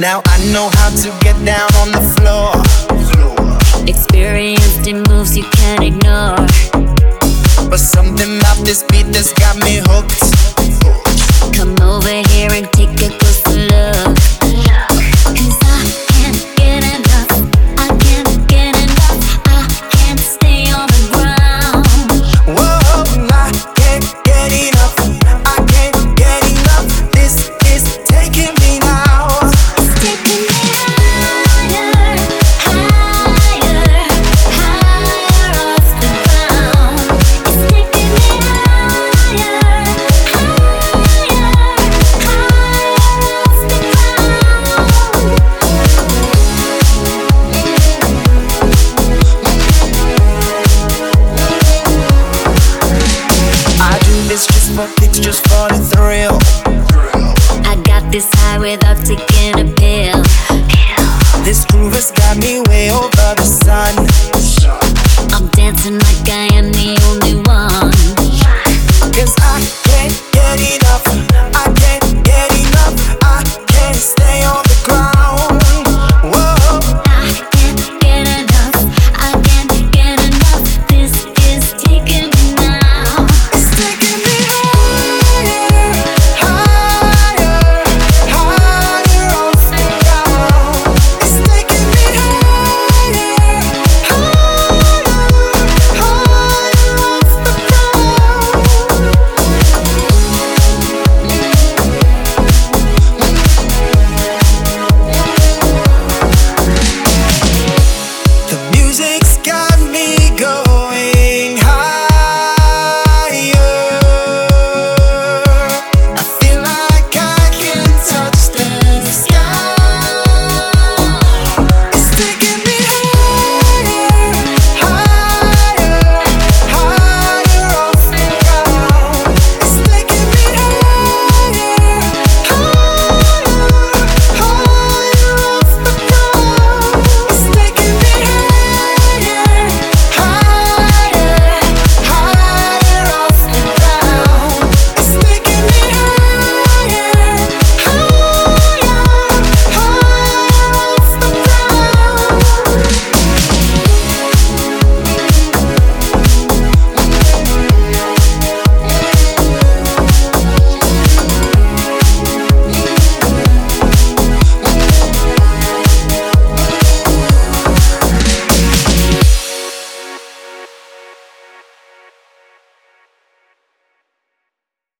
Now I know how to get down on the floor. Experienced in moves you can't ignore. But something about this beat that's got me hooked. This just for kicks, just for the thrill. I got this high without taking a pill. This groove has got me way over the sun.